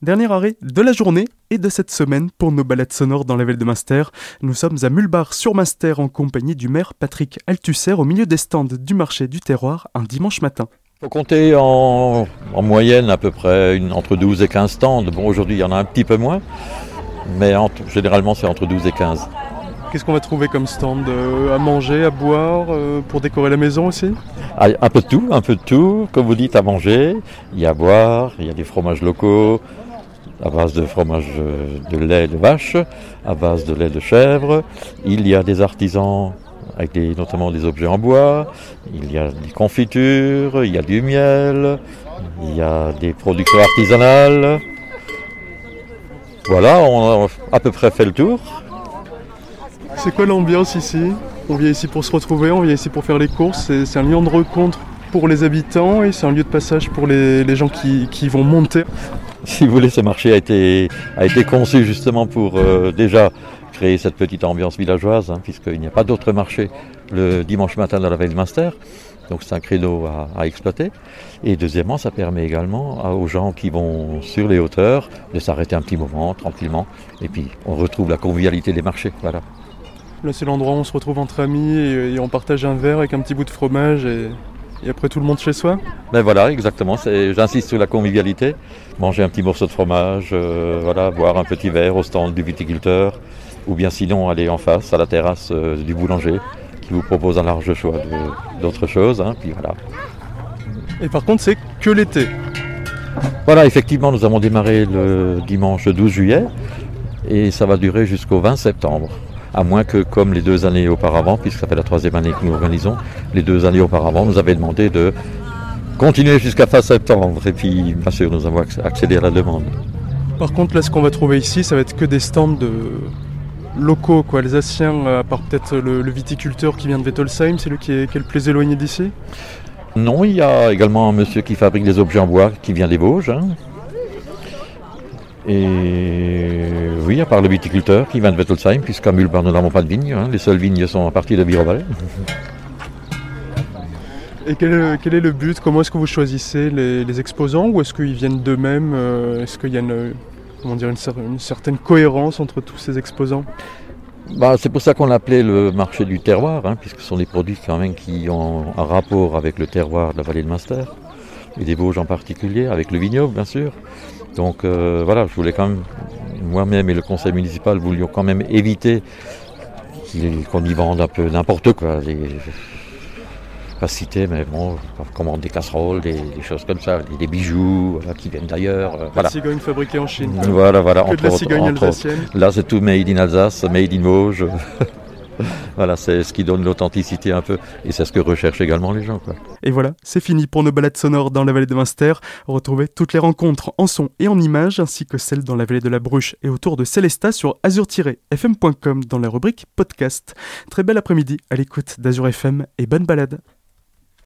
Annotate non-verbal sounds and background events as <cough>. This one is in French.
Dernier arrêt de la journée et de cette semaine pour nos balades sonores dans la ville de Munster. Nous sommes à Mulbar sur Munster en compagnie du maire Patrick Althusser au milieu des stands du marché du terroir un dimanche matin. Il faut compter en, moyenne à peu près entre 12 et 15 stands. Bon, aujourd'hui il y en a un petit peu moins, mais généralement c'est entre 12 et 15. Qu'est-ce qu'on va trouver comme stand euh, À manger, à boire, euh, pour décorer la maison aussi? Ah, Un peu de tout, un peu de tout. Comme vous dites, à manger, il y a à boire, il y a des fromages locaux, à base de fromage de lait de vache, à base de lait de chèvre. Il y a des artisans avec notamment des objets en bois. Il y a des confitures, il y a du miel, il y a des productions artisanales. Voilà, on a à peu près fait le tour. C'est quoi l'ambiance ici? On vient ici pour se retrouver, on vient ici pour faire les courses. C'est un lieu de rencontre pour les habitants et c'est un lieu de passage pour les, gens qui vont monter si vous voulez, ce marché a été, a été conçu justement pour euh, déjà créer cette petite ambiance villageoise, hein, puisqu'il n'y a pas d'autre marché le dimanche matin dans la ville de Master. Donc c'est un créneau à, exploiter. Et deuxièmement, ça permet également aux gens qui vont sur les hauteurs de s'arrêter un petit moment, tranquillement. Et puis on retrouve la convivialité des marchés. Voilà. Là c'est l'endroit où on se retrouve entre amis et, et on partage un verre avec un petit bout de fromage et et après tout le monde chez soi Ben voilà, exactement. J'insiste sur la convivialité. Manger un petit morceau de fromage, euh, voilà, boire un petit verre au stand du viticulteur, ou bien sinon aller en face à la terrasse euh, du boulanger qui vous propose un large choix d'autres choses. Hein, puis voilà. Et par contre, c'est que l'été. Voilà, effectivement, nous avons démarré le dimanche 12 juillet et ça va durer jusqu'au 20 septembre à moins que, comme les deux années auparavant, puisque ça fait la troisième année que nous organisons, les deux années auparavant nous avaient demandé de continuer jusqu'à fin septembre. Et puis, bien sûr, nous avons accédé à la demande. Par contre, là, ce qu'on va trouver ici, ça va être que des stands de locaux, quoi, alsaciens, à part peut-être le, viticulteur qui vient de Wettolsheim, c'est lui qui est, le plus éloigné d'ici? Non, il y a également un monsieur qui fabrique des objets en bois qui vient des Vosges. Hein. Et oui, à part le viticulteur qui vient de Wettelsheim, puisqu'à Mulbar nous n'avons pas de vignes. Hein. Les seules vignes sont à partir de Virovalet. Et quel est, le but? Comment est-ce que vous choisissez les, exposants? Ou est-ce qu'ils viennent d'eux-mêmes euh, Est-ce qu'il y a une, comment dire, une, certaine cohérence entre tous ces exposants? Bah, c'est pour ça qu'on l'appelait le marché du terroir, hein, puisque ce sont des produits quand même qui ont un rapport avec le terroir de la vallée de Munster, et des Vosges en particulier, avec le vignoble bien sûr. Donc euh, voilà, je voulais quand même, moi-même et le conseil municipal voulions quand même éviter qu'on y vende un peu n'importe quoi. Les, pas citer, mais bon, commande des casseroles, des, choses comme ça, des, bijoux qui viennent d'ailleurs. Euh, voilà. cigogne fabriquée en Chine. Voilà, voilà. Que de la cigogne alsacienne. Là, c'est tout made in Alsace, made in Vosges. <laughs> voilà, c'est ce qui donne l'authenticité un peu. Et c'est ce que recherchent également les gens. Et voilà, c'est fini pour nos balades sonores dans la vallée de Munster. Retrouvez toutes les rencontres en son et en images, ainsi que celles dans la vallée de la Bruche et autour de Célesta sur azur-fm.com dans la rubrique podcast. Très bel après-midi à l'écoute d'Azur FM et bonne balade.